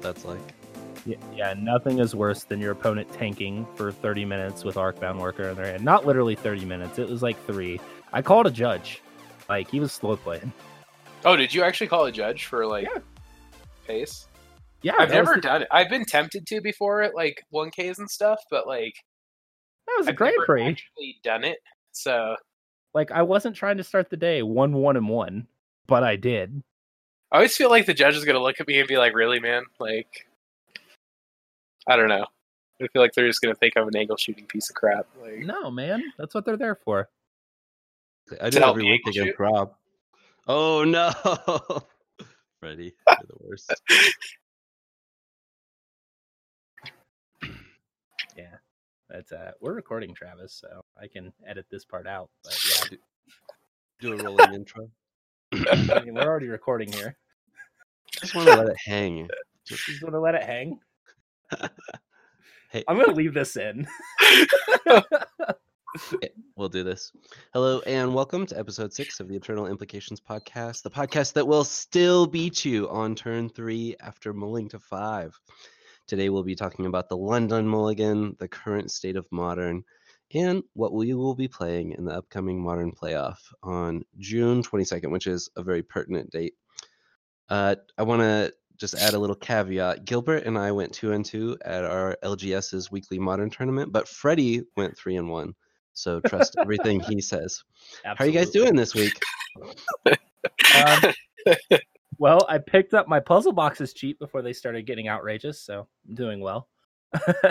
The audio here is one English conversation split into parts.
what that's like. Yeah, yeah, nothing is worse than your opponent tanking for 30 minutes with Arcbound Worker in their hand. Not literally 30 minutes, it was like three. I called a judge. Like, he was slow playing. Oh, did you actually call a judge for like Yeah. pace? Yeah, I've never the- done it. I've been tempted to before at like 1Ks and stuff, but like That was a I've Grand never Prix. actually done it. So Like, I wasn't trying to start the day one, one, and one, but I did. I always feel like the judge is gonna look at me and be like, "Really, man? Like, I don't know. I feel like they're just gonna think I'm an angle shooting piece of crap." Like, No, man, that's what they're there for. I To do it help every week against Rob. Oh no, Freddie, you're the worst. Yeah, that's uh, we're recording Travis, so I can edit this part out. But yeah, Do a rolling intro. I mean, we're already recording here. Just want to let it hang. Just, Just want to let it hang. hey, I'm gonna leave this in. we'll do this. Hello and welcome to episode six of the Eternal Implications podcast, the podcast that will still beat you on turn three after mulling to five. Today we'll be talking about the London Mulligan, the current state of modern, and what we will be playing in the upcoming modern playoff on June 22nd, which is a very pertinent date. Uh, I want to just add a little caveat. Gilbert and I went two and two at our LGS's weekly modern tournament, but Freddie went three and one. So trust everything he says. How are you guys doing this week? Um, well, I picked up my puzzle boxes cheap before they started getting outrageous, so I'm doing well. uh,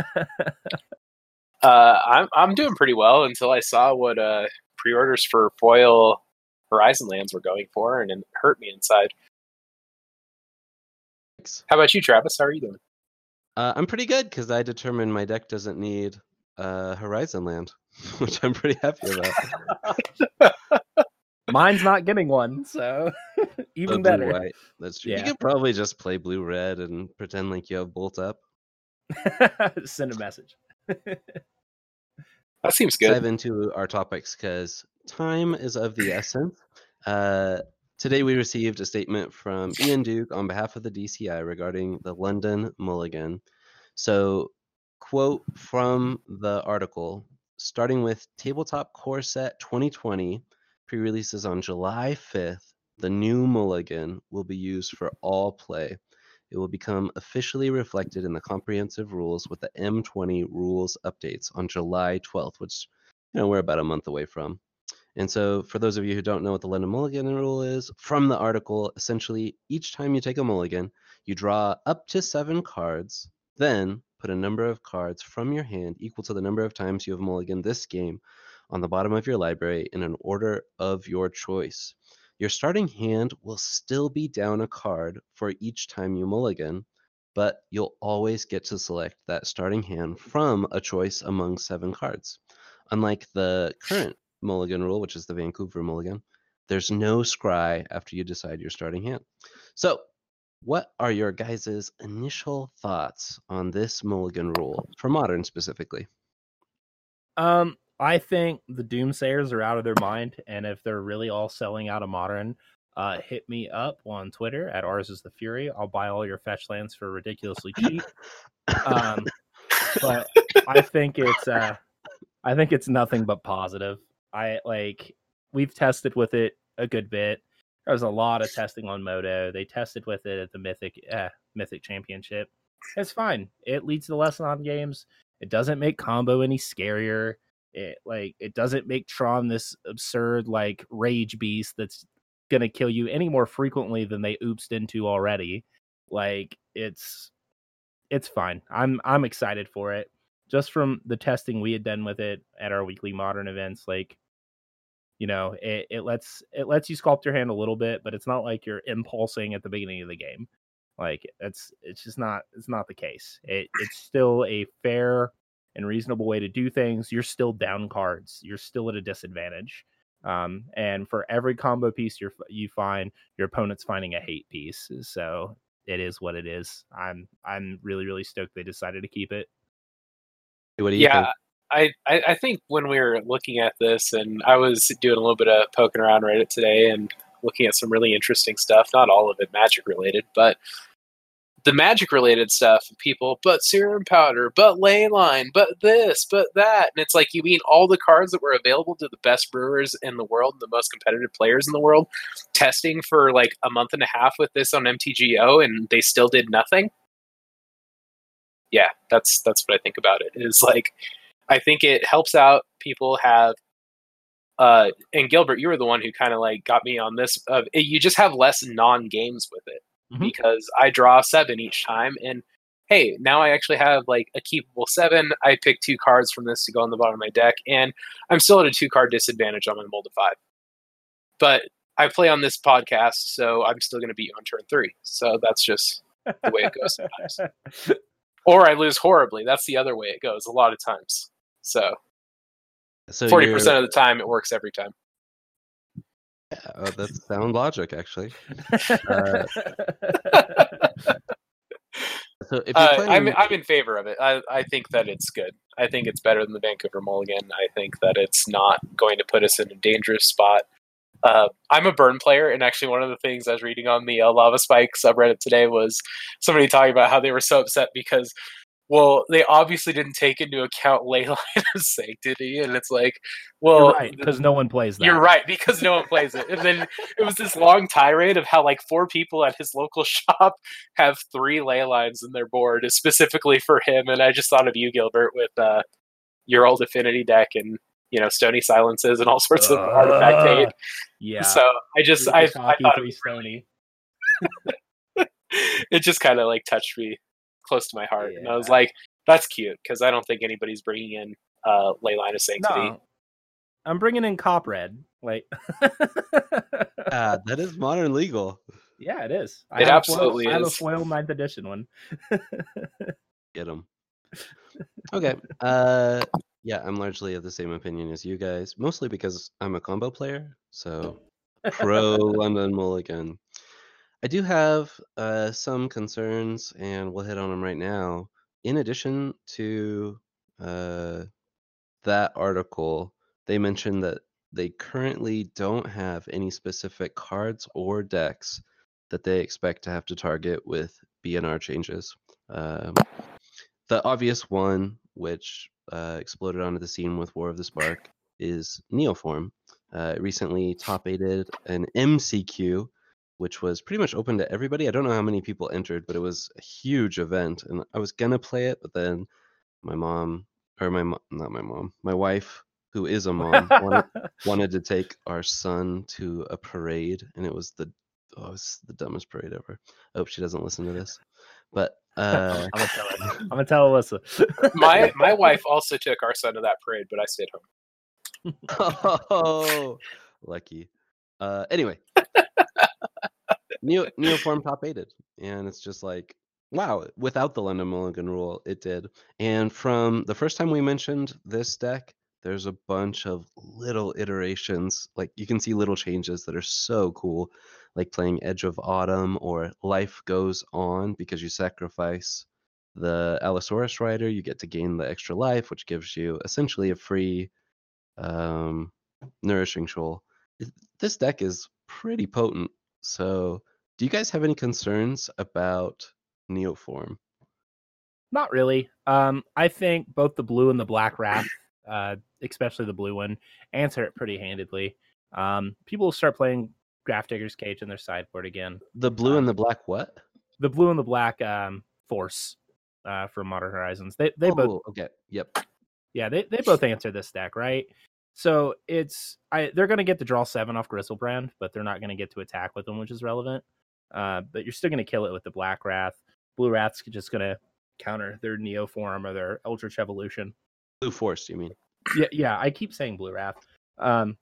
I'm I'm doing pretty well until I saw what uh pre-orders for foil Horizon Lands were going for, and it hurt me inside. Thanks. How about you, Travis? How are you doing? Uh, I'm pretty good because I determined my deck doesn't need uh, Horizon Land, which I'm pretty happy about. Mine's not getting one, so even blue better. white. That's true. Yeah. You could probably just play blue red and pretend like you have bolt up. Send a message. That seems good. Dive into our topics because time is of the essence. Uh, today we received a statement from Ian Duke on behalf of the DCI regarding the London Mulligan. So, quote from the article starting with Tabletop Core Set 2020 pre releases on July 5th. The new Mulligan will be used for all play. It will become officially reflected in the comprehensive rules with the M20 rules updates on July 12th, which you know we're about a month away from. And so, for those of you who don't know what the London Mulligan rule is, from the article, essentially each time you take a mulligan, you draw up to seven cards, then put a number of cards from your hand equal to the number of times you have mulliganed this game on the bottom of your library in an order of your choice. Your starting hand will still be down a card for each time you mulligan, but you'll always get to select that starting hand from a choice among seven cards. Unlike the current mulligan rule, which is the Vancouver mulligan, there's no scry after you decide your starting hand. So, what are your guys' initial thoughts on this mulligan rule for modern specifically? Um, I think the Doomsayers are out of their mind, and if they're really all selling out of modern, uh, hit me up on Twitter at ours is the fury. I'll buy all your fetch lands for ridiculously cheap. Um, but I think it's uh, I think it's nothing but positive. I like we've tested with it a good bit. There was a lot of testing on Moto. They tested with it at the Mythic uh, Mythic Championship. It's fine. It leads to less on games. It doesn't make combo any scarier. It like it doesn't make Tron this absurd like rage beast that's gonna kill you any more frequently than they oopsed into already. Like it's it's fine. I'm I'm excited for it. Just from the testing we had done with it at our weekly modern events, like you know, it, it lets it lets you sculpt your hand a little bit, but it's not like you're impulsing at the beginning of the game. Like it's it's just not it's not the case. It it's still a fair and reasonable way to do things. You're still down cards. You're still at a disadvantage. Um, and for every combo piece you you find, your opponent's finding a hate piece. So it is what it is. I'm I'm really really stoked they decided to keep it. What do you Yeah, think? I, I I think when we were looking at this, and I was doing a little bit of poking around Reddit today and looking at some really interesting stuff. Not all of it magic related, but the magic related stuff, people, but serum powder, but leyline, but this, but that. And it's like you mean all the cards that were available to the best brewers in the world, the most competitive players in the world, testing for like a month and a half with this on MTGO and they still did nothing. Yeah, that's that's what I think about it. Is like I think it helps out people have uh and Gilbert, you were the one who kind of like got me on this of you just have less non games with it Mhm. because I draw seven each time. And hey, now I actually have like a keepable seven. I pick two cards from this to go on the bottom of my deck, and I'm still at a two card disadvantage on my mold five. But I play on this podcast, so I'm still going to beat you on turn three. So that's just the way it goes sometimes. or I lose horribly. That's the other way it goes a lot of times. So So forty you're- percent of the time, it works every time. Yeah, oh, that's sound logic, actually. So if you're Uh, playing, I'm I'm in favor of it. I, I think that it's good. I think it's better than the Vancouver Mulligan. I think that it's not going to put us in a dangerous spot. Uh, I'm a burn player, and actually, one of the things I was reading on the uh, Lava Spike subreddit today was somebody talking about how they were so upset because, well, they obviously didn't take into account Leyline of Sanctity, and it's like, well, You're right, because no one plays that. you're right because no one plays it. And then it was this long tirade of how like four people at his local shop have three ley lines in their board specifically for him. And I just thought of you, Gilbert, with uh, your old affinity deck and you know stony silences and all sorts of artifact Ugh. aid. Yeah. So I just I, I thought it, three was Stony. it just kind of like touched me close to my heart, and I was like, that's cute because I don't think anybody's bringing in uh, ley line of sanctity. No, I'm bringing in Cop Red. Like, ah, that is modern legal. yeah, it is. I It absolutely foil, I have a foil ninth edition one. Get them. Okay. Uh, yeah, I'm largely of the same opinion as you guys, mostly because I'm a combo player. So pro London Mulligan. I do have uh, some concerns, and we'll hit on them right now. In addition to uh, that article, they mentioned that they currently don't have any specific cards or decks that they expect to have to target with B&R changes. Um, the obvious one, which uh, exploded onto the scene with War of the Spark, is Neoform. Uh, recently top eighted an MCQ, which was pretty much open to everybody. I don't know how many people entered, but it was a huge event, and I was gonna play it, but then my mom, or my mo- not my mom, my wife, who is a mom, wanted, wanted to take our son to a parade, and it was the oh, it was the dumbest parade ever. I hope she doesn't listen to this, but uh, I'm gonna tell her. I'm gonna tell Alyssa. my my wife also took our son to that parade, but I stayed home. oh, lucky. Uh, anyway, Neo Neoform top eighted, and it's just like wow. Without the London Mulligan rule, it did. And from the first time we mentioned this deck, there's a bunch of little iterations. Like you can see little changes that are so cool, like playing Edge of Autumn or Life Goes On because you sacrifice the Allosaurus Rider, you get to gain the extra life, which gives you essentially a free um, Nourishing Shoal. This deck is pretty potent. So, do you guys have any concerns about Neoform? Not really. Um, I think both the blue and the black wrath, uh, especially the blue one, answer it pretty handedly. Um, people start playing Grafdigger's Cage in their sideboard again. The blue and the black what? The blue and the black um, force uh, from Modern Horizons. They they both Oh, okay. Yep. yeah they, they both answer this deck right. So it's I they're gonna get to draw seven off Griselbrand, but they're not gonna get to attack with them, which is relevant. Uh, but you're still gonna kill it with the Black Wrath. Blue Wrath's just gonna counter their Neo form or their Eldritch Evolution. Blue Force, you mean? yeah, yeah, I keep saying Blue Wrath. Um,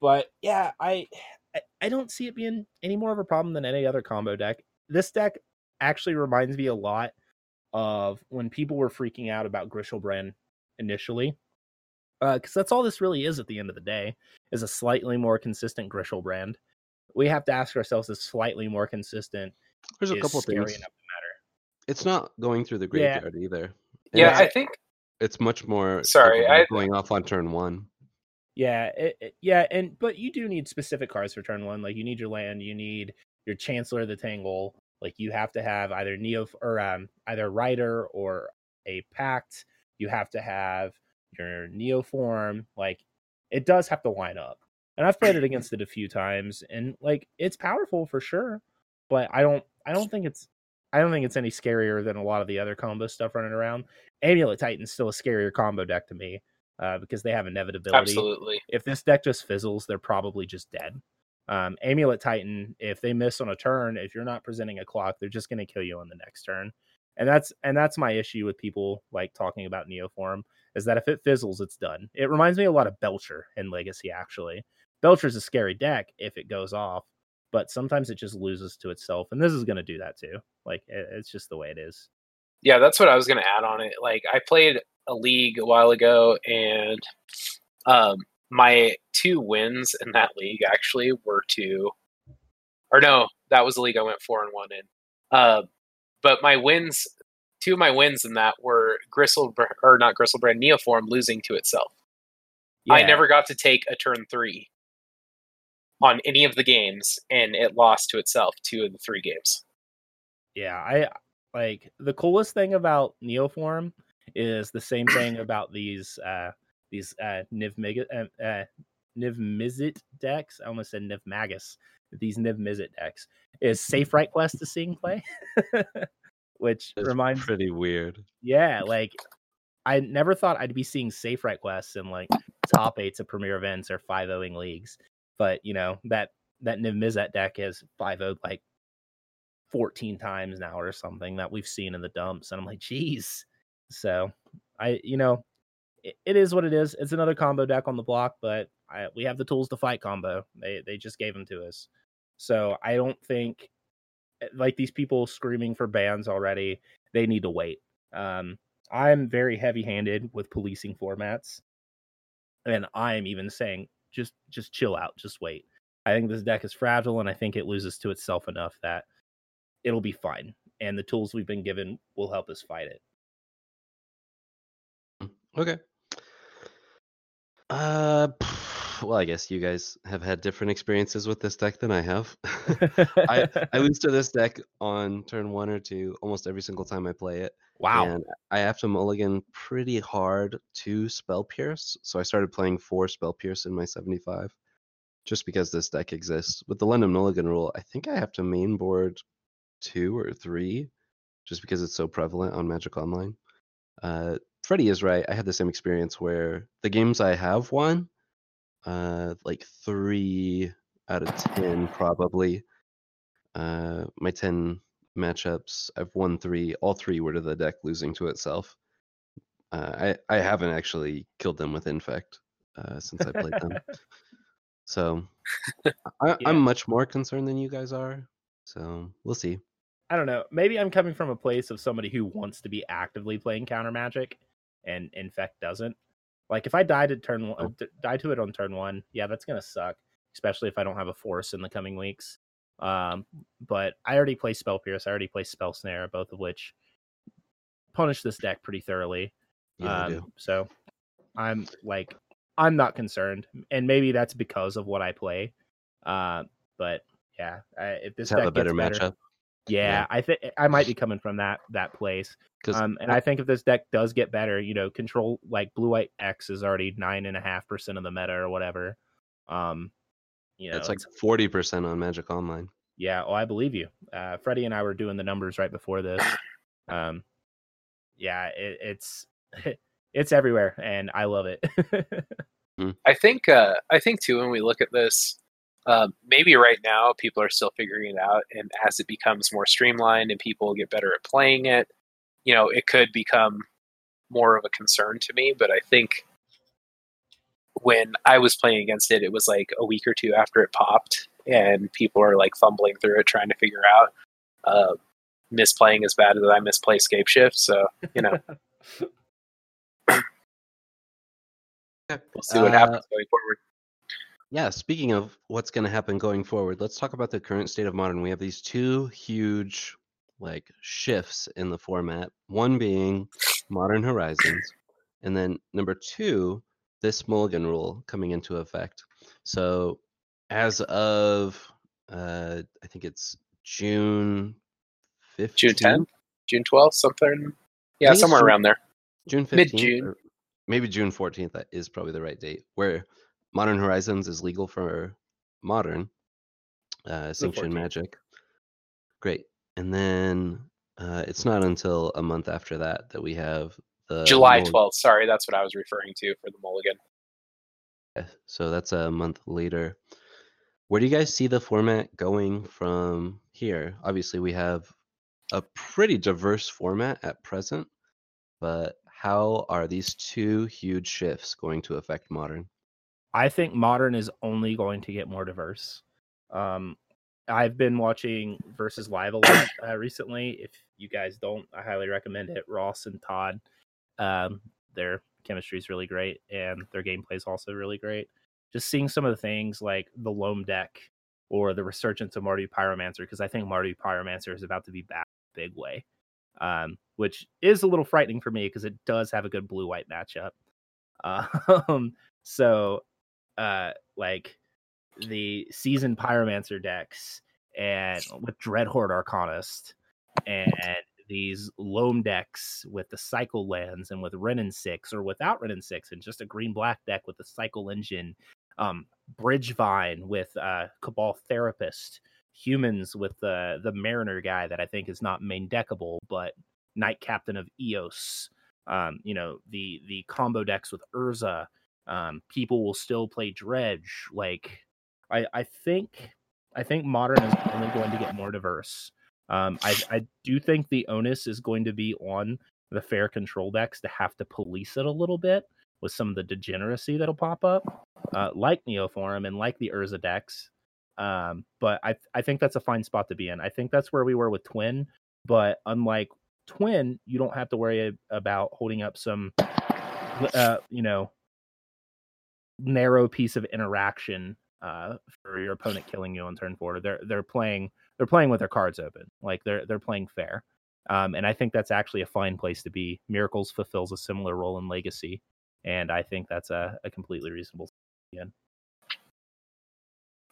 but yeah, I, I I don't see it being any more of a problem than any other combo deck. This deck actually reminds me a lot of when people were freaking out about Griselbrand initially, uh, because that's all this really is at the end of the day is a slightly more consistent Griselbrand. We have to ask ourselves: is slightly more consistent There's a couple things. matter? It's not going through the Yeah. graveyard either. Yeah, I think it's much more. Sorry, I- going off on turn one. Yeah, it, it- yeah, and but you do need specific cards for turn one. Like you need your land, you need your Chancellor of the Tangle, Like you have to have either neo or um, either rider or a pact. You have to have your neo form. Like it does have to line up. And I've played it against it a few times, and like it's powerful for sure. But I don't I don't think it's I don't think it's any scarier than a lot of the other combo stuff running around. Amulet Titan's still a scarier combo deck to me uh, because they have inevitability. Absolutely. If this deck just fizzles, they're probably just dead. Um, Amulet Titan, if they miss on a turn, if you're not presenting a clock, they're just going to kill you on the next turn. And that's and that's my issue with people like talking about Neoform is that if it fizzles, it's done. It reminds me a lot of Belcher in Legacy. Actually, Belcher's a scary deck if it goes off, but sometimes it just loses to itself, and this is going to do that too. Like it, it's just the way it is. Yeah, that's what I was going to add on it. Like I played a league a while ago, and um, my two wins in that league actually were to, or no, that was the league I went four and one in. Uh, but my wins, two of my wins in that were Gristle or not Griselbrand Neoform losing to itself. I never got to take a turn three on any of the games, and it lost to itself two of the three games. yeah i like the coolest thing about neoform is the same thing about these uh these uh niv uh, uh niv mizzet decks. I almost said niv magus. These niv mizzet decks. Is Safewright Quest to seeing play? Which It's reminds pretty weird. yeah like i never thought i'd be seeing Safewright Quests in like top eights of premier events or 5 0ing leagues. But you know that that niv mizzet deck is 5 0 like 14 times now or something that we've seen in the dumps. And i'm like geez so i you know it, it is what it is. It's another combo deck on the block but I, we have the tools to fight combo. They they just gave them to us. So i don't think eh, like these people screaming for bans already they need to wait. Um i'm very heavy handed with policing formats and i'm even saying just just chill out. Just wait. I think this deck is fragile and i think it loses to itself enough that it'll be fine and the tools we've been given will help us fight it Okay. Uh, well, I guess you guys have had different experiences with this deck than I have. I I lose to this deck on turn one or two almost every single time I play it. wow And I have to mulligan pretty hard to Spell Pierce. So I started playing four Spell Pierce in my 75 just because this deck exists. With the London Mulligan rule, I think I have to main board two or three just because it's so prevalent on Magic Online. Uh, Freddie is right. I had the same experience where the games I have won, uh, like three out of 10 probably. Uh, my 10 matchups, I've won three. All three were to the deck losing to itself. Uh, I I haven't actually killed them with infect uh, since I played them. So I, Yeah. I'm much more concerned than you guys are. So we'll see. I don't know. Maybe I'm coming from a place of somebody who wants to be actively playing counter magic, and infect doesn't. Like if I die to turn one, Oh. die to it on turn one, yeah, that's gonna suck. Especially if I don't have a force in the coming weeks. Um, but I already play spell pierce. I already play spell snare, both of which punish this deck pretty thoroughly. Yeah, um, so I'm like, I'm not concerned, and maybe that's because of what I play. Uh, but yeah, I, if this have deck a better gets matchup. Yeah, Yeah. I think I might be coming from that that place. 'Cause Um, and I think if this deck does get better, you know, control like blue white X is already nine and a half percent of the meta or whatever. Um, you know, it's like forty percent on Magic Online. yeah, oh, I believe you. Uh, Freddie and I were doing the numbers right before this. Um, yeah, it, it's it's everywhere, and I love it. I think uh, I think too when we look at this, um, maybe right now people are still figuring it out, and as it becomes more streamlined and people get better at playing it, you know, it could become more of a concern to me. But I think when I was playing against it, it was like a week or two after it popped, and people are like fumbling through it trying to figure out. Uh, misplaying as bad as I misplay Scape Shift, so you know we'll see what Uh, happens going forward. Yeah, speaking of what's going to happen going forward, let's talk about the current state of modern. We have these two huge like shifts in the format. One being Modern Horizons, and then number 2, this mulligan rule coming into effect. So, as of uh I think it's June 15th. June 10th, June 12th, something. Yeah, somewhere June- around there. June 15th. Mid-June. Maybe June 14th that is probably the right date where Modern Horizons is legal for modern uh, Sanction Magic. Great. And then uh, it's not until a month after that that we have the July 12th. Sorry, that's what I was referring to for the Mulligan. Yeah, So that's a month later. Where do you guys see the format going from here? Obviously, we have a pretty diverse format at present, but how are these two huge shifts going to affect modern? I think modern is only going to get more diverse. Um, I've been watching Versus Live a lot uh, recently. If you guys don't, I highly recommend it. Ross and Todd, um, their chemistry is really great, and their gameplay is also really great. Just seeing some of the things like the Loam deck or the resurgence of Marty Pyromancer, because I think Marty Pyromancer is about to be back big way, um, which is a little frightening for me because it does have a good blue white matchup. Um, so uh like the seasoned pyromancer decks and with dreadhorde arcanist and these loam decks with the cycle lands and with Wrenn and Six or without Wrenn and Six and just a green black deck with the cycle engine um bridgevine with uh cabal therapist humans with the the mariner guy that i think is not main deckable but knight captain of eos um you know the the combo decks with urza um, people will still play dredge like i i think i think modern is only going to get more diverse. Um i i do think the onus is going to be on the fair control decks to have to police it a little bit with some of the degeneracy that'll pop up uh like neoform and like the urza decks. Um but i i think that's a fine spot to be in. I think that's where we were with twin but unlike twin you don't have to worry about holding up some uh you know narrow piece of interaction uh, for your opponent killing you on turn four. They're they're playing they're playing with their cards open, like they're they're playing fair, um, and I think that's actually a fine place to be. Miracles fulfills a similar role in Legacy, and I think that's a, a completely reasonable.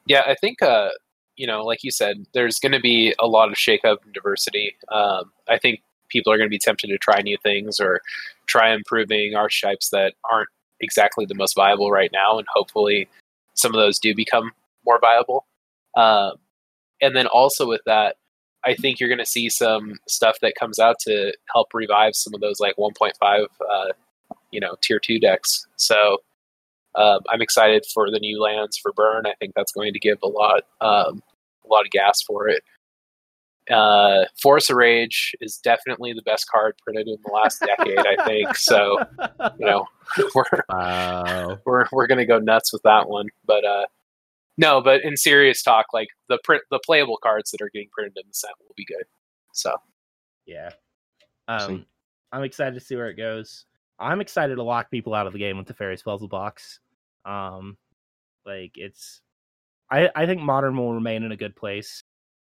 Yeah, I think uh, you know, like you said, there's going to be a lot of shakeup and diversity. Um, I think people are going to be tempted to try new things or try improving archetypes that aren't exactly the most viable right now, and hopefully, some of those do become more viable. Um, and then also with that, I think you're going to see some stuff that comes out to help revive some of those like 1.5, uh, you know, tier two decks. So um, I'm excited for the new lands for Burn. I think that's going to give a lot, um, a lot of gas for it. Uh, Force of Rage is definitely the best card printed in the last decade. I think so. You know, we're Wow. we're we're gonna go nuts with that one. But uh, no, but in serious talk, like the print, the playable cards that are getting printed in the set will be good. So Yeah. Um, I'm excited to see where it goes. I'm excited to lock people out of the game with the Fairies Puzzle Box. Um, like it's, I I think Modern will remain in a good place.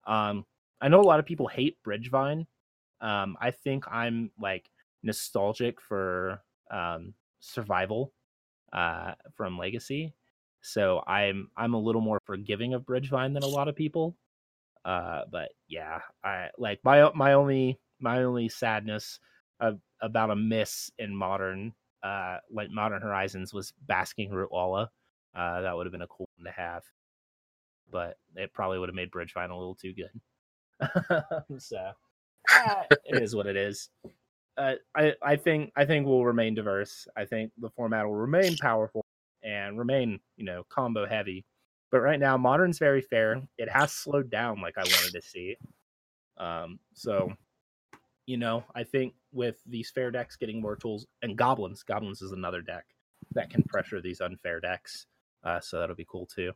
Um, I know a lot of people hate Bridgevine. Um, I think I'm like nostalgic for um Survival, uh, from Legacy. So I'm I'm a little more forgiving of Bridgevine than a lot of people. Uh, but yeah, I like my my only my only sadness of, about a miss in modern uh like Modern Horizons was Basking Root Walla. Uh, that would have been a cool one to have, but it probably would have made Bridgevine a little too good. so ah, it is what it is. Uh, I I think I think we'll remain diverse. I think the format will remain powerful and remain you know combo heavy. But right now, modern's very fair. It has slowed down like I wanted to see. Um, so, you know, I think with these fair decks getting more tools and goblins, goblins is another deck that can pressure these unfair decks. Uh, so that'll be cool too.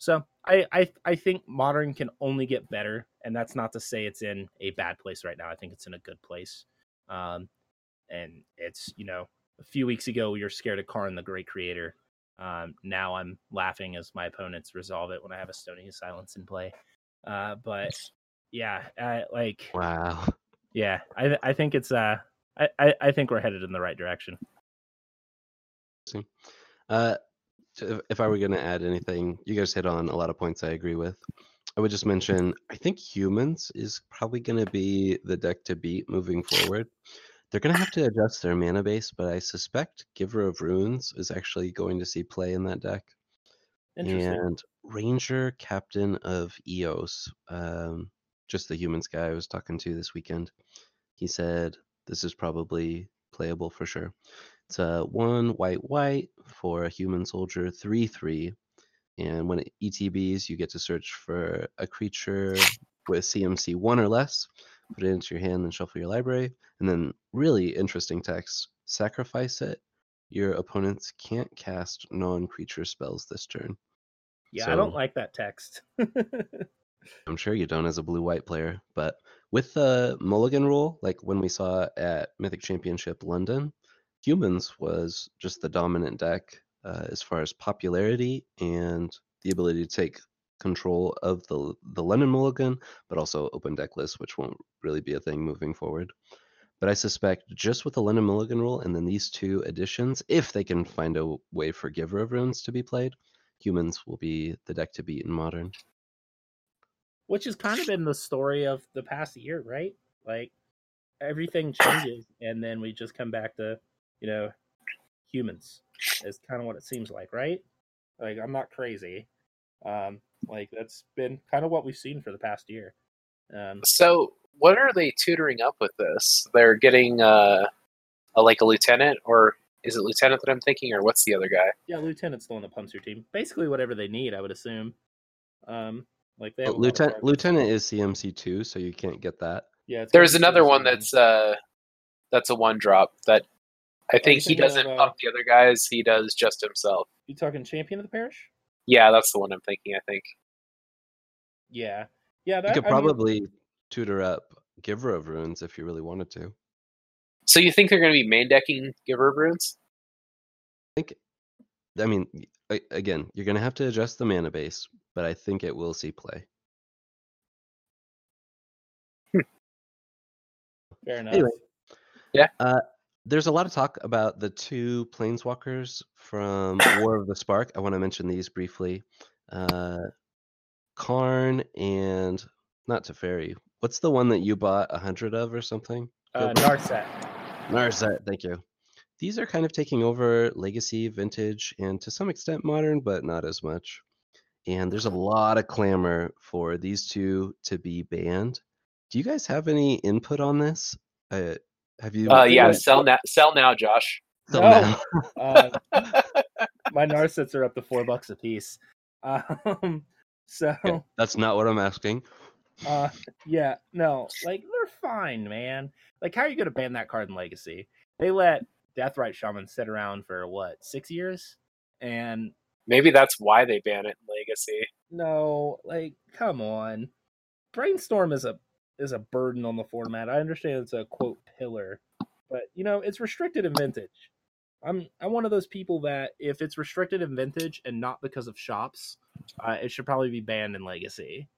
So I, I I think modern can only get better, and that's not to say it's in a bad place right now. I think it's in a good place. Um, and it's you know a few weeks ago we were scared of Karn the Great Creator. Um, now I'm laughing as my opponents resolve it when I have a Stony Silence in play. Uh, but yeah, uh, like Wow. yeah, I I think it's uh I, I I think we're headed in the right direction. Uh, if, if I were going to add anything, you guys hit on a lot of points I agree with. I would just mention I think humans is probably going to be the deck to beat moving forward. They're going to have to adjust their mana base, but I suspect Giver of Runes is actually going to see play in that deck. Interesting. And Ranger Captain of Eos, um, just the humans guy I was talking to this weekend, he said this is probably playable for sure. It's a one white white for a human soldier, three three, and when it ETBs, you get to search for a creature with CMC one or less, put it into your hand, and shuffle your library. And then, really interesting text: sacrifice it. Your opponents can't cast non-creature spells this turn. Yeah, I don't like that text. I'm sure you don't as a blue white player, but with the mulligan rule, like when we saw at Mythic Championship London, humans was just the dominant deck uh, as far as popularity and the ability to take control of the the London mulligan, but also open deck lists, which won't really be a thing moving forward. But I suspect just with the London mulligan rule and then these two additions, if they can find a way for Giver of Runes to be played, humans will be the deck to beat in modern. Which has kind of been the story of the past year, right? Like everything changes and then we just come back to, you know, humans. Is kind of what it seems like, right? Like I'm not crazy. Um like that's been kind of what we've seen for the past year. Um So, what are they tutoring up with this? They're getting uh, a, like a lieutenant, or is it lieutenant that I'm thinking, or what's the other guy? yeah, lieutenant's still on the punter team. Basically whatever they need, I would assume. Um like they have a lot of Lieutenant. Lieutenant is CMC two, so you can't get that. Yeah, There's another one that's uh, that's a one drop that I think he doesn't uh, pump the other guys. He does just himself. you talking champion of the parish? Yeah, that's the one I'm thinking. I think. Yeah. Yeah, You could I mean, probably tutor up Giver of Runes if you really wanted to. So you think they're going to be main decking Giver of Runes? I think, I mean, again, you're gonna have to adjust the mana base, but I think it will see play. fair enough. Anyway. Yeah. Uh, there's a lot of talk about the two planeswalkers from War of the Spark. I want to mention these briefly. Uh, Karn and not Teferi. What's the one that you bought a hundred of or something? Uh? Narset. Narset, thank you. These are kind of taking over legacy, vintage, and to some extent modern, but not as much. And there's a lot of clamor for these two to be banned. Do you guys have any input on this? Uh, have you? Uh, yeah, sell now, sell now, Josh. Till No. now? Uh, my Narsets are up to four bucks a piece. Um, so Okay, That's not what I'm asking. uh, yeah, no, like they're fine, man. Like, how are you gonna ban that card in Legacy? They let Deathrite Shaman sit around for what six years, and Maybe that's why they ban it in Legacy. no, like, come on. Brainstorm is a is a burden on the format. I understand it's a quote pillar, but you know it's restricted in vintage. I'm I'm one of those people that if it's restricted in vintage and not because of shops, uh, it should probably be banned in legacy.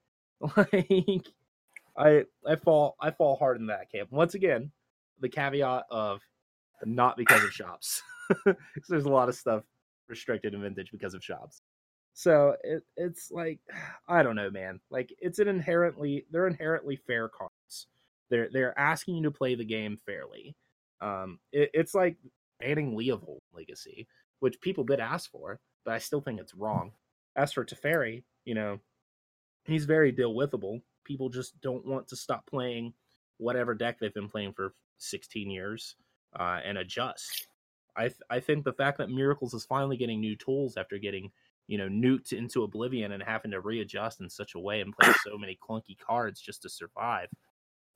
Like I I fall I fall hard in that camp. Once again, the caveat of not because of shops. 'Cause there's a lot of stuff restricted in vintage because of shops. So it it's like I don't know, man. Like it's an inherently they're inherently fair cards. They're they're asking you to play the game fairly. Um, it, it's like banning Leovold Legacy, which people did ask for, but I still think it's wrong. As for Teferi, you know, he's very deal withable. People just don't want to stop playing whatever deck they've been playing for 16 years uh, and adjust. I th- I think the fact that Miracles is finally getting new tools after getting you know nuked into oblivion and having to readjust in such a way and play so many clunky cards just to survive.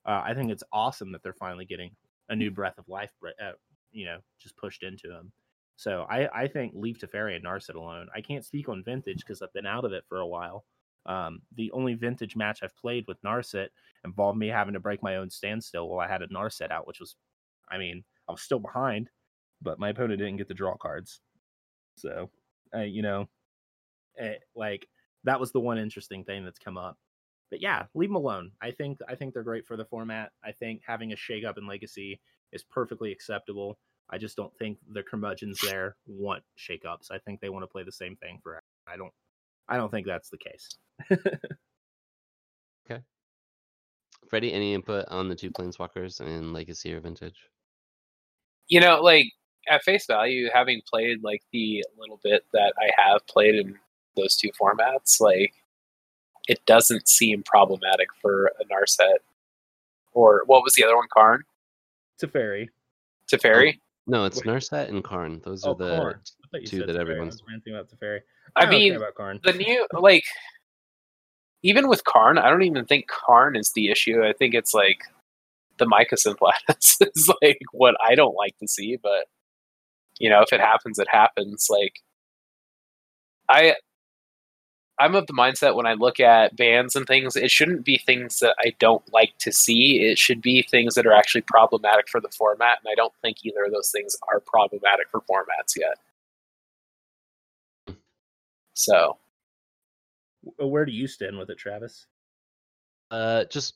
Uh, I think it's awesome that they're finally getting a new breath of life, uh, you know, just pushed into them. So I, I think leave Teferi and Narset alone. I can't speak on vintage because I've been out of it for a while. Um, the only vintage match I've played with Narset involved me having to break my own standstill while I had a Narset out, which was, I mean, I was still behind, but my opponent didn't get to draw cards. So, uh, you know, eh, like that was the one interesting thing that's come up. But yeah, leave them alone. I think I think they're great for the format. I think having a shake up in Legacy is perfectly acceptable. I just don't think the curmudgeons there want shakeups. I think they want to play the same thing forever. I don't I don't think that's the case. Okay. Freddie, any input on the two planeswalkers in Legacy or Vintage? You know, like at face value, having played like the little bit that I have played in those two formats, like it doesn't seem problematic for a Narset. Or what was the other one? Karn? Teferi. Teferi? Oh, no, it's Wait. Narset and Karn. Those Oh, are the Karn. I thought you two that Teferi. everyone's- I ranting about Teferi. I don't mean, about Karn. the new like even with Karn, I don't even think Karn is the issue. I think it's like the Mycosynth planets is like what I don't like to see, but you know, if it happens, it happens. Like I I'm of the mindset when I look at bans and things, it shouldn't be things that I don't like to see. It should be things that are actually problematic for the format, and I don't think either of those things are problematic for formats yet. So Where do you stand with it, Travis? Uh, just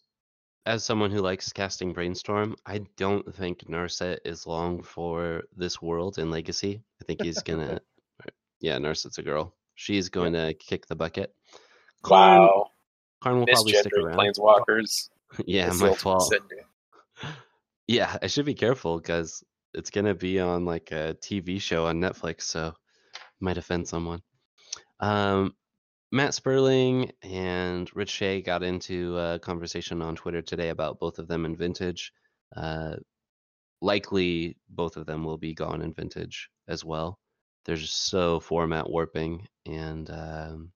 as someone who likes casting Brainstorm, I don't think Narset is long for this world in Legacy. I think he's gonna, yeah, Narset's a girl. She's going to kick the bucket. Karn, wow. Karn will probably stick around. planeswalkers. Yeah, It's my fault. Yeah, I should be careful because it's gonna be on like a TV show on Netflix, so might offend someone. Um, Matt Sperling and Rich Shay got into a conversation on Twitter today about both of them in Vintage. Uh, likely, both of them will be gone in Vintage as well. They're just so format warping, and um,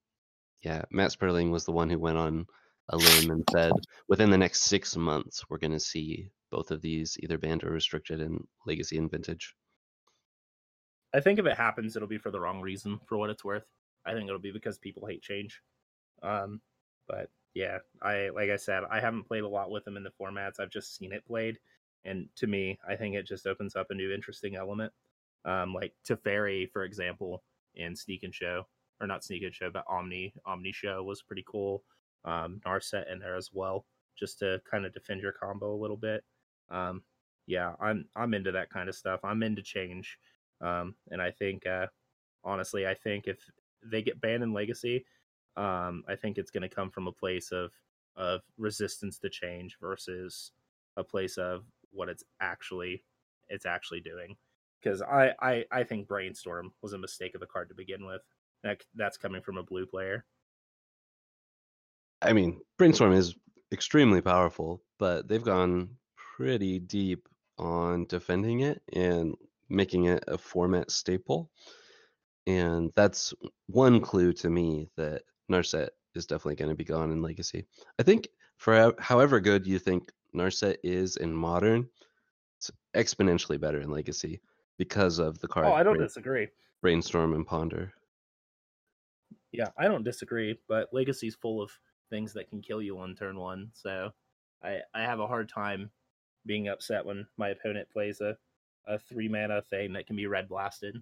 yeah, Matt Sperling was the one who went on a limb and said within the next six months we're going to see both of these either banned or restricted in Legacy and Vintage. I think if it happens, it'll be for the wrong reason. For what it's worth, I think it'll be because people hate change. Um, but yeah, I like I said, I haven't played a lot with them in the formats. I've just seen it played, and to me, I think it just opens up a new interesting element. Um, like Teferi, for example, in Sneak and Show, or not Sneak and Show, but Omni Omni Show was pretty cool. Um, Narset in there as well, just to kind of defend your combo a little bit. Um, yeah, I'm I'm into that kind of stuff. I'm into change. Um, and I think, uh, honestly, I think if they get banned in Legacy, um, I think it's going to come from a place of of resistance to change versus a place of what it's actually it's actually doing. Because I, I I think Brainstorm was a mistake of the card to begin with. That that's coming from a blue player. I mean, Brainstorm is extremely powerful, but they've gone pretty deep on defending it and making it a format staple. And that's one clue to me that Narset is definitely going to be gone in Legacy. I think for however good you think Narset is in Modern, it's exponentially better in Legacy because of the card Oh, I don't Brain- disagree. Brainstorm and Ponder. Yeah, I don't disagree, but Legacy's full of things that can kill you on turn one, so I I have a hard time being upset when my opponent plays a, a three mana thing that can be red blasted.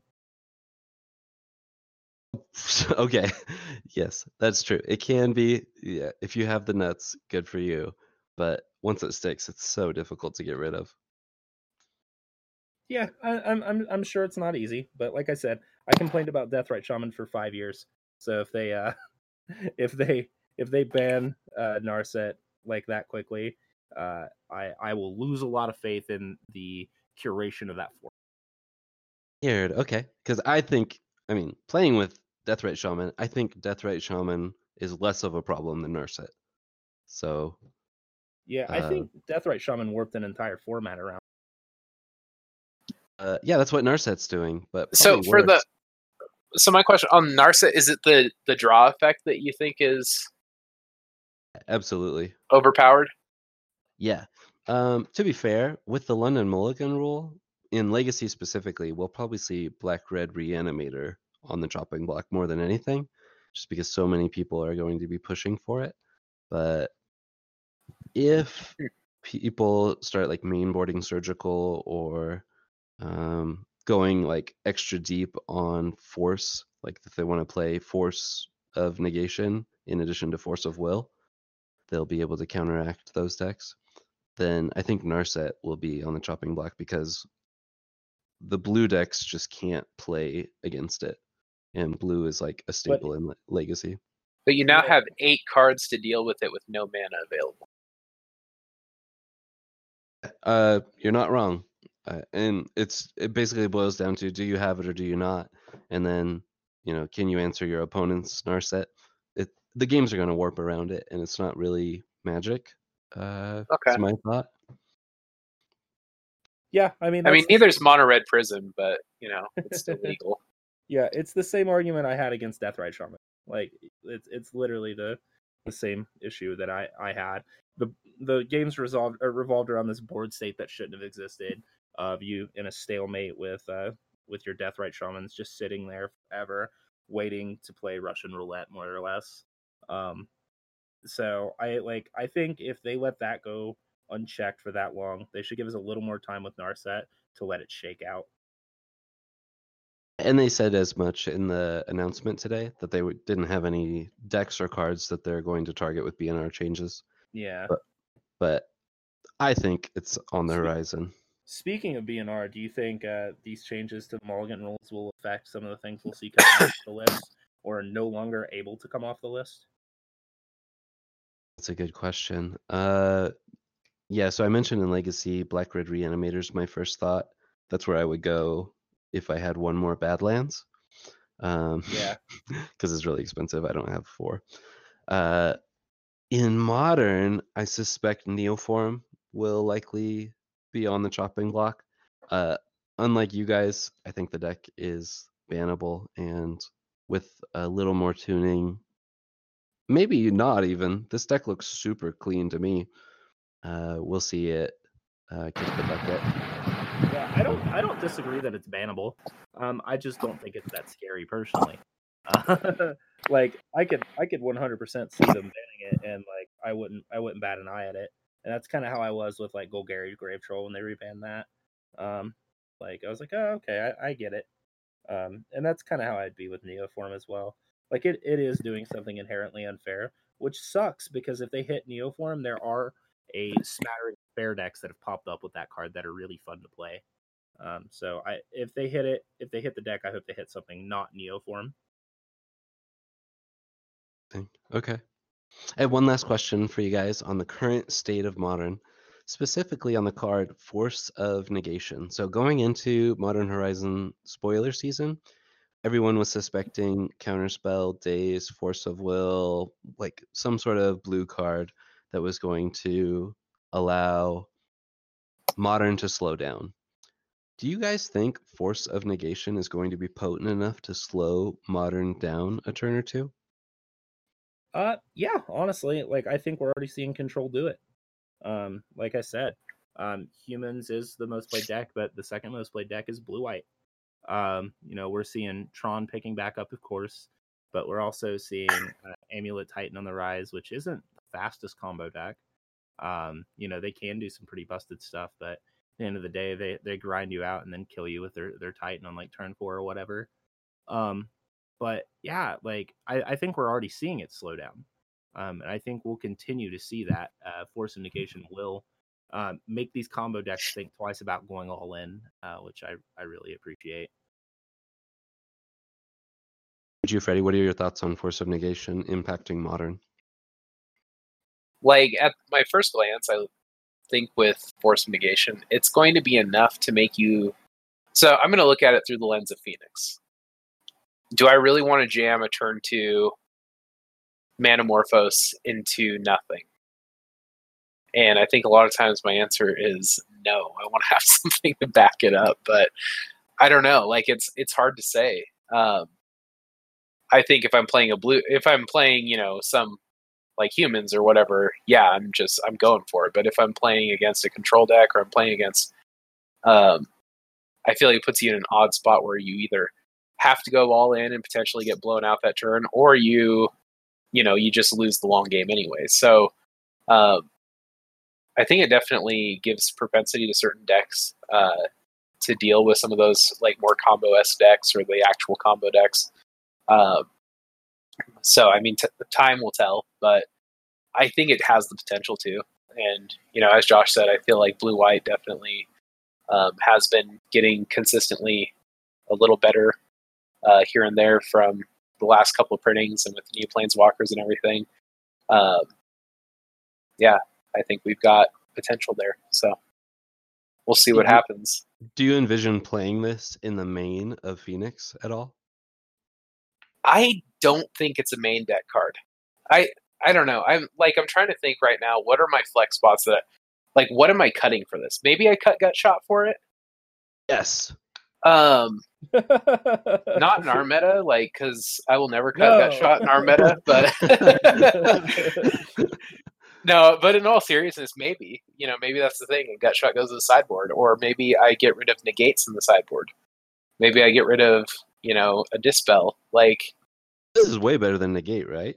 okay yes that's true it can be yeah if you have the nuts good for you but once it sticks it's so difficult to get rid of Yeah, I, I'm I'm I'm sure it's not easy, but like I said, I complained about Deathrite Shaman for five years. So if they uh if they if they ban uh Narset like that quickly, uh I I will lose a lot of faith in the curation of that form. Weird. Okay, because I think I mean playing with Deathrite Shaman, I think Deathrite Shaman is less of a problem than Narset. So Yeah, I Uh, think Deathrite Shaman warped an entire format around. Uh, yeah, that's what Narset's doing. But So for the so my question on Narset is it the the draw effect that you think is absolutely overpowered? Yeah. Um, to be fair, with the London Mulligan rule, in Legacy specifically, we'll probably see Black Red Reanimator on the chopping block more than anything, just because so many people are going to be pushing for it. But if Hmm. people start like mainboarding surgical or um, going like extra deep on force, like if they want to play force of negation in addition to force of will, they'll be able to counteract those decks then I think Narset will be on the chopping block because the blue decks just can't play against it. And blue is like a staple in Le- Legacy. But you now have eight cards to deal with it with no mana available. Uh, you're not wrong, uh, and it's it basically boils down to do you have it or do you not, and then you know can you answer your opponent's Narset? It the games are going to warp around it, and it's not really magic. Uh, Okay. That's my thought. Yeah, I mean, I mean, that's- neither is Mono Red Prison, but you know, it's still legal. Yeah, it's the same argument I had against Deathrite Shaman. Like it's it's literally the the same issue that I I had. The the games resolved or revolved around this board state that shouldn't have existed of you in a stalemate with uh with your Deathrite Shamans just sitting there forever waiting to play Russian roulette more or less. Um so I like I think if they let that go unchecked for that long, they should give us a little more time with Narset to let it shake out. And they said as much in the announcement today that they w- didn't have any decks or cards that they're going to target with B&R changes. Yeah. But I think it's on the horizon. Speaking of B&R, do you think uh, these changes to the mulligan rules will affect some of the things we'll see coming off the list, or are no longer able to come off the list? That's a good question. Uh, yeah, so I mentioned in Legacy, Black Red Reanimator's my first thought. That's where I would go if I had one more Badlands. Um, Yeah. because it's really expensive. I don't have four. Uh, in Modern, I suspect Neoform will likely be on the chopping block. Uh, unlike you guys, I think the deck is bannable, and with a little more tuning, maybe not even. This deck looks super clean to me. Uh, we'll see it uh, kick the bucket. Yeah, I don't I don't disagree that it's bannable. Um, I just don't think it's that scary personally. Like I could I could 100% see them banning it, and like I wouldn't I wouldn't bat an eye at it. And that's kind of how I was with like Golgari Grave Troll when they rebanned that. Um, like I was like, oh okay, I, I get it. Um, and that's kind of how I'd be with Neoform as well. Like it, it is doing something inherently unfair, which sucks because if they hit Neoform, there are a smattering of fair decks that have popped up with that card that are really fun to play. Um, so I if they hit it, if they hit the deck, I hope they hit something not Neoform. Okay. I have one last question for you guys on the current state of modern, specifically on the card Force of Negation. So going into Modern Horizon spoiler season, everyone was suspecting Counterspell, Daze, Force of Will, like some sort of blue card that was going to allow Modern to slow down. Do you guys think Force of Negation is going to be potent enough to slow Modern down a turn or two? Uh, yeah, honestly, like I think we're already seeing Control do it. Um, like I said, um, Humans is the most played deck, but the second most played deck is Blue White. Um, you know, we're seeing Tron picking back up, of course, but we're also seeing uh, Amulet Titan on the rise, which isn't the fastest combo deck. Um, you know, they can do some pretty busted stuff, but at the end of the day, they they grind you out and then kill you with their their Titan on like turn four or whatever. Um, but yeah, like I, I think we're already seeing it slow down. Um, and I think we'll continue to see that. Uh, Force of Negation will um, make these combo decks think twice about going all in, uh, which I, I really appreciate. you, Freddie, what are your thoughts on Force of Negation impacting Modern? Like at my first glance, I think with Force of Negation, it's going to be enough to make you. So I'm going to look at it through the lens of Phoenix. Do I really want to jam a turn two Manamorphose into nothing? And I think a lot of times my answer is no. I want to have something to back it up, but I don't know. Like it's it's hard to say. Um, I think if I'm playing a blue, if I'm playing, you know, some like humans or whatever, yeah, I'm just I'm going for it. But if I'm playing against a control deck or I'm playing against, um, I feel like it puts you in an odd spot where you either have to go all in and potentially get blown out that turn, or you, you know, you just lose the long game anyway. So, um, I think it definitely gives propensity to certain decks uh, to deal with some of those like more combo s decks or the actual combo decks. Um, so I mean, t- time will tell, but I think it has the potential to. And you know, as Josh said, I feel like blue white definitely um, has been getting consistently a little better uh, here and there from the last couple of printings and with the new planeswalkers and everything. Um, yeah, I think we've got potential there. So we'll see what Mhm. happens. Do you envision playing this in the main of Phoenix at all? I don't think it's a main deck card. I I don't know. I'm like I'm trying to think right now. What are my flex spots that like what am I cutting for this? Maybe I cut gut shot for it. Yes. Um, not in our meta, like because I will never cut gut No. shot in our meta. But no, but in all seriousness, maybe you know maybe that's the thing. And gut shot goes to the sideboard, or maybe I get rid of negates in the sideboard. Maybe I get rid of you know a dispel. Like This is way better than negate, right?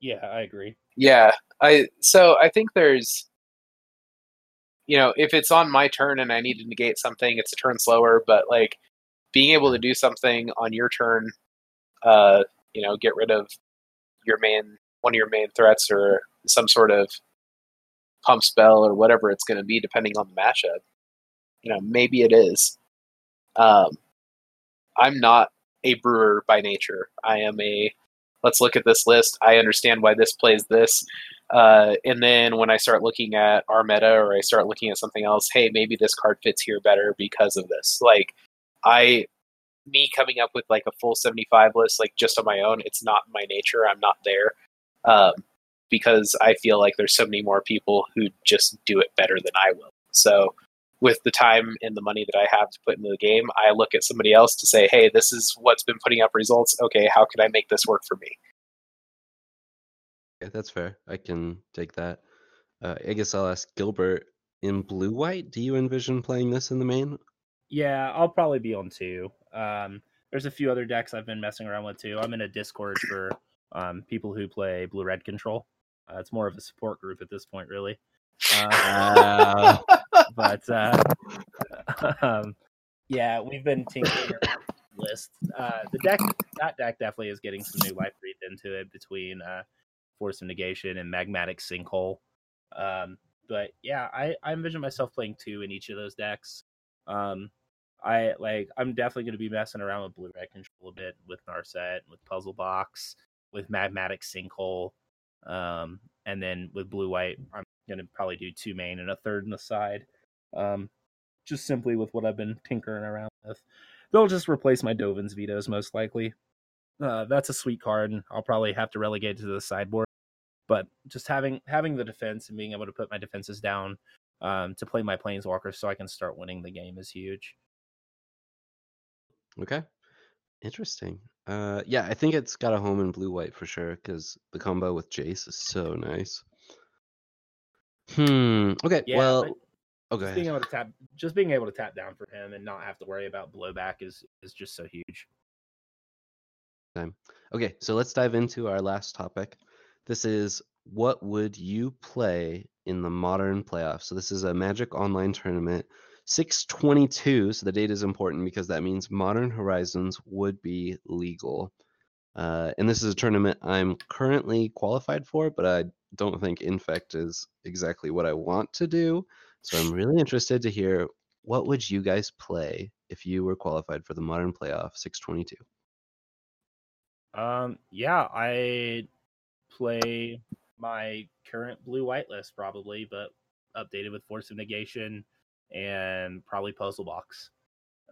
yeah, I agree. Yeah, I so I think there's you know, if it's on my turn and I need to negate something, it's a turn slower, but like being able to do something on your turn, uh, you know, get rid of your main one of your main threats or some sort of pump spell or whatever it's going to be depending on the matchup. You know, maybe it is. Um, I'm not a brewer by nature. I am a let's look at this list. I understand why this plays this. Uh, and then when I start looking at our meta or I start looking at something else, hey, maybe this card fits here better because of this. Like, I, me coming up with like a full 75 list, like just on my own, it's not my nature. I'm not there. Um, because I feel like there's so many more people who just do it better than I will. So, with the time and the money that I have to put into the game, I look at somebody else to say, hey, this is what's been putting up results. Okay, how can I make this work for me? Yeah, that's fair. I can take that. Uh, I guess I'll ask Gilbert. In blue white, do you envision playing this in the main? Yeah, I'll probably be on two. Um, there's a few other decks I've been messing around with too. I'm in a Discord for um, people who play blue red control. Uh, it's more of a support group at this point, really. Uh, but uh, um, yeah, we've been tinkering list. Uh, the deck, that deck definitely is getting some new life breathed into it between uh, Force of Negation and Magmatic Sinkhole. Um, but yeah, I, I envision myself playing two in each of those decks. Um, I like I'm definitely going to be messing around with blue red control a bit with Narset, with Puzzle Box, with Magmatic Sinkhole, um, and then with blue white, I'm going to probably do two main and a third in the side. Um, just simply with what I've been tinkering around with. They'll just replace my Dovin's vetoes most likely. Uh, that's a sweet card, and I'll probably have to relegate to the sideboard. But just having having the defense and being able to put my defenses down um, to play my planeswalkers so I can start winning the game is huge. Okay. Interesting. Uh, yeah, I think it's got a home in blue white for sure because the combo with Jace is so nice. Hmm. Okay. Yeah, well. but Oh, just being able to tap just being able to tap down for him and not have to worry about blowback is is just so huge. Okay, so let's dive into our last topic. This is what would you play in the modern playoffs? So this is a Magic Online tournament. 622, so the date is important because that means Modern Horizons would be legal. Uh, and this is a tournament I'm currently qualified for, but I don't think Infect is exactly what I want to do. So I'm really interested to hear what would you guys play if you were qualified for the Modern Playoff 622? Um, yeah, I play my current blue white list probably, but updated with Force of Negation and probably Puzzle Box.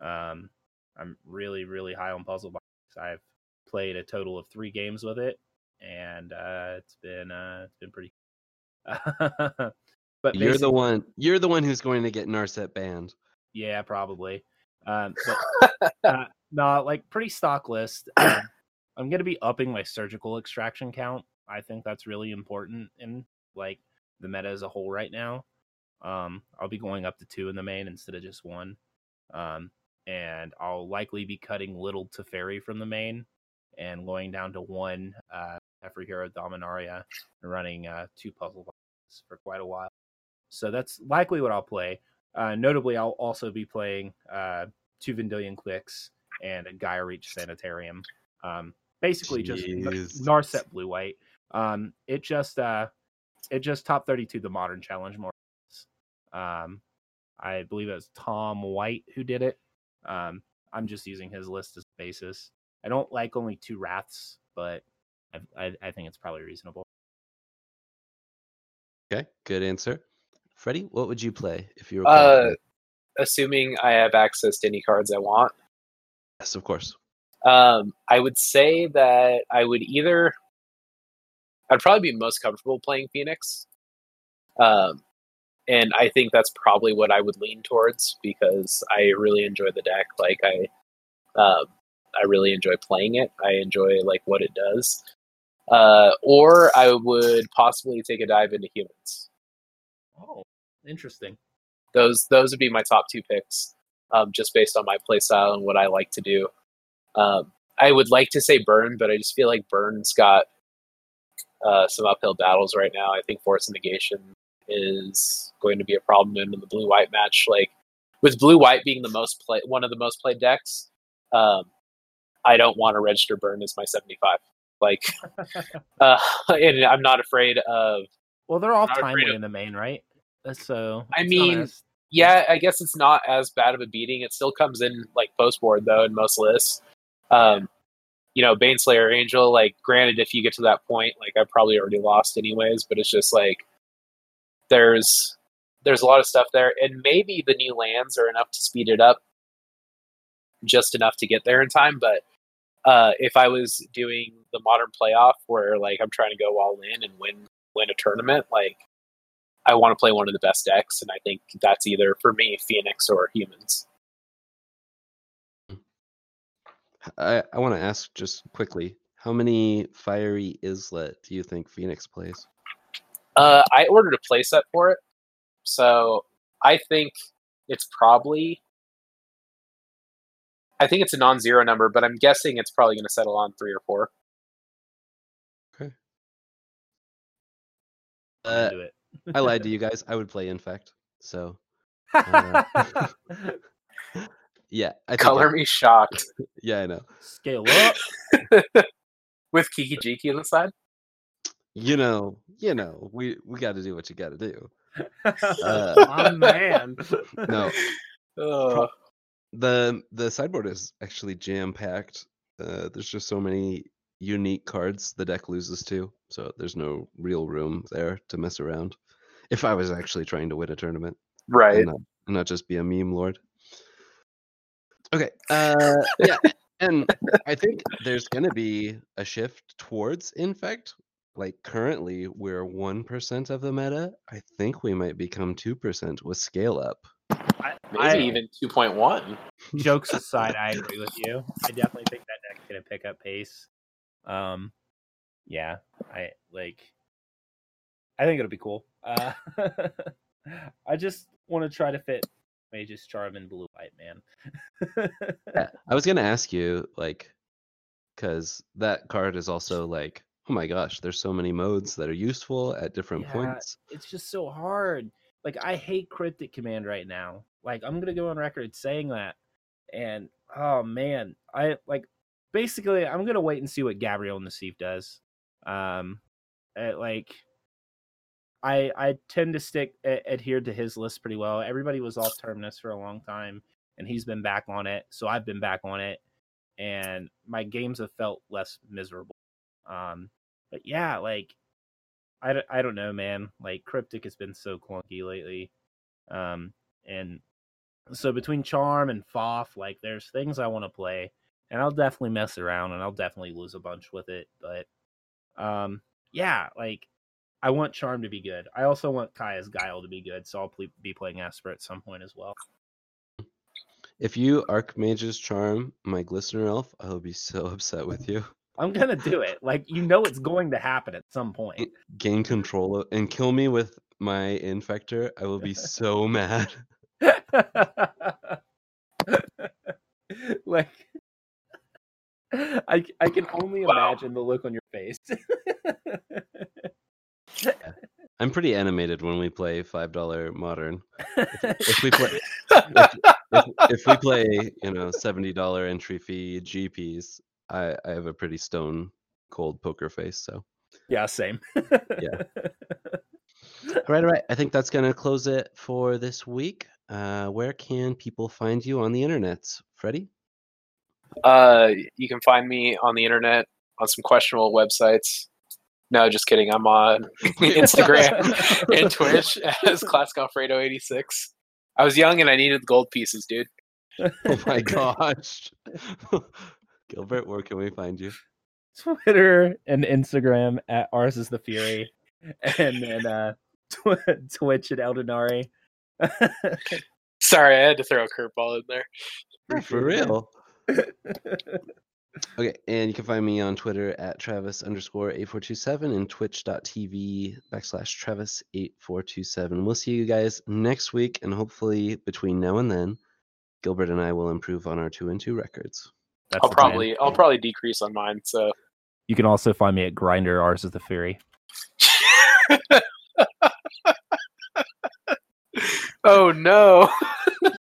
Um, I'm really, really high on Puzzle Box. I've played a total of three games with it, and uh, it's been uh, it's been pretty. but You're the one. You're the one who's going to get Narset banned. Yeah, probably. Um, but, uh, no, like pretty stock list. Um, I'm gonna be upping my surgical extraction count. I think that's really important in like the meta as a whole right now. Um, I'll be going up to two in the main instead of just one. Um, and I'll likely be cutting little Teferi from the main and going down to one uh Teferi hero Dominaria and running uh two puzzle boxes for quite a while. So that's likely what I'll play. Uh, notably, I'll also be playing uh, two Vendilion Cliques and a Geier Reach Sanitarium. Um, basically, just N- Narset Blue White. Um, it just uh, it just top thirty two the Modern Challenge more. Um, I believe it was Tom White who did it. Um, I'm just using his list as a basis. I don't like only two Wraths, but I, I, I think it's probably reasonable. Okay, good answer. Freddie, what would you play if you were Uh, assuming I have access to any cards I want. Yes, of course. Um, I would say that I would either I'd probably be most comfortable playing Phoenix. Um, and I think that's probably what I would lean towards because I really enjoy the deck. Like I, um, I really enjoy playing it. I enjoy like what it does. Uh, or I would possibly take a dive into humans. Oh, interesting. Those those would be my top two picks, um, just based on my playstyle and what I like to do. Um, I would like to say burn, but I just feel like burn's got uh, some uphill battles right now. I think force negation is going to be a problem in the blue white match. Like with blue white being the most play one of the most played decks, um, I don't want to register burn as my seventy five. Like, uh, and I'm not afraid of. Well, they're all timely of- in the main, right? Uh, So I mean, as- Yeah, I guess it's not as bad of a beating. It still comes in like post board though in most lists. Um, you know, Baneslayer Angel. Like, granted, if you get to that point, like I probably already lost anyways. But it's just like there's there's a lot of stuff there, and maybe the new lands are enough to speed it up, just enough to get there in time. But uh, if I was doing the modern playoff where like I'm trying to go all in and win win a tournament, like I want to play one of the best decks, and I think that's either for me Phoenix or Humans. I, I want to ask just quickly how many fiery islet do you think Phoenix plays? Uh, I ordered a playset for it, so I think it's probably. I think it's a non-zero number, but I'm guessing it's probably going to settle on three or four. Uh, do it. I lied to you guys. I would play Infect. So Uh, yeah, I Color I- me shocked Yeah, I know. Scale up. with Kiki Jiki on the side. You know, you know, we we got to do what you got to do. My man. No, Ugh. The the sideboard is actually jam packed. Uh, there's just so many unique cards the deck loses to, so there's no real room there to mess around. If I was actually trying to win a tournament, right. and not, and not just be a meme lord. Okay, uh, yeah, and I think there's gonna be a shift towards infect. Like currently, we're one percent of the meta. I think we might become two percent with scale up. I, Maybe I- even two point one. jokes aside, I agree with you. I definitely think that deck's gonna pick up pace. Um, yeah, I like. I think it'll be cool. Uh, I just want to try to fit Mage's Charm and Blue White, man. Yeah, I was gonna ask you like, because that card is also like, oh my gosh, there's so many modes that are useful at different Yeah, points. it's just so hard. Like I hate cryptic command right now. Like I'm gonna go on record saying that. And oh man, I like basically I'm gonna wait and see what Gabriel Nassif does. Um, eh, like I I tend to stick a- adhere to his list pretty well. Everybody was off terminus for a long time, and he's been back on it. So I've been back on it, and my games have felt less miserable. Um, but yeah, like I don't, I don't know, man. Like cryptic has been so clunky lately, um, and so between charm and foff, like there's things I want to play, and I'll definitely mess around, and I'll definitely lose a bunch with it. But, um, yeah, like I want charm to be good. I also want Kaya's guile to be good, so I'll be playing Esper at some point as well. If you Archmage's Charm, my Glistener Elf, I will be so upset with you. I'm gonna do it. Like you know, it's going to happen at some point. Gain control of, and kill me with my Infector. I will be so mad. like I I can only Wow. imagine the look on your face. I'm pretty animated when we play five dollar modern. If we play, if, if we play, you know, seventy dollar entry fee GPs, I I have a pretty stone cold poker face. So yeah, same. Yeah. all right, all right. I think that's gonna close it for this week. Uh, where can people find you on the internet, Freddie? Uh, you can find me on the internet on some questionable websites. No, just kidding. I'm on Instagram and Twitch as Classic Alfredo86. I was young and I needed gold pieces, dude. Oh my gosh. Gilbert, where can we find you? Twitter and Instagram at ours is the fury, and then uh, tw- Twitch at Eldenari. Sorry, I had to throw a curveball in there. For real. Okay, and you can find me on Twitter at Travis underscore 8427 and twitch.tv backslash Travis 8427. We'll see you guys next week, and hopefully between now and then, Gilbert and I will improve on our two and two records. That's I'll the plan. probably I'll probably decrease on mine. So You can also find me at Grinder. Ours is the fury. oh no.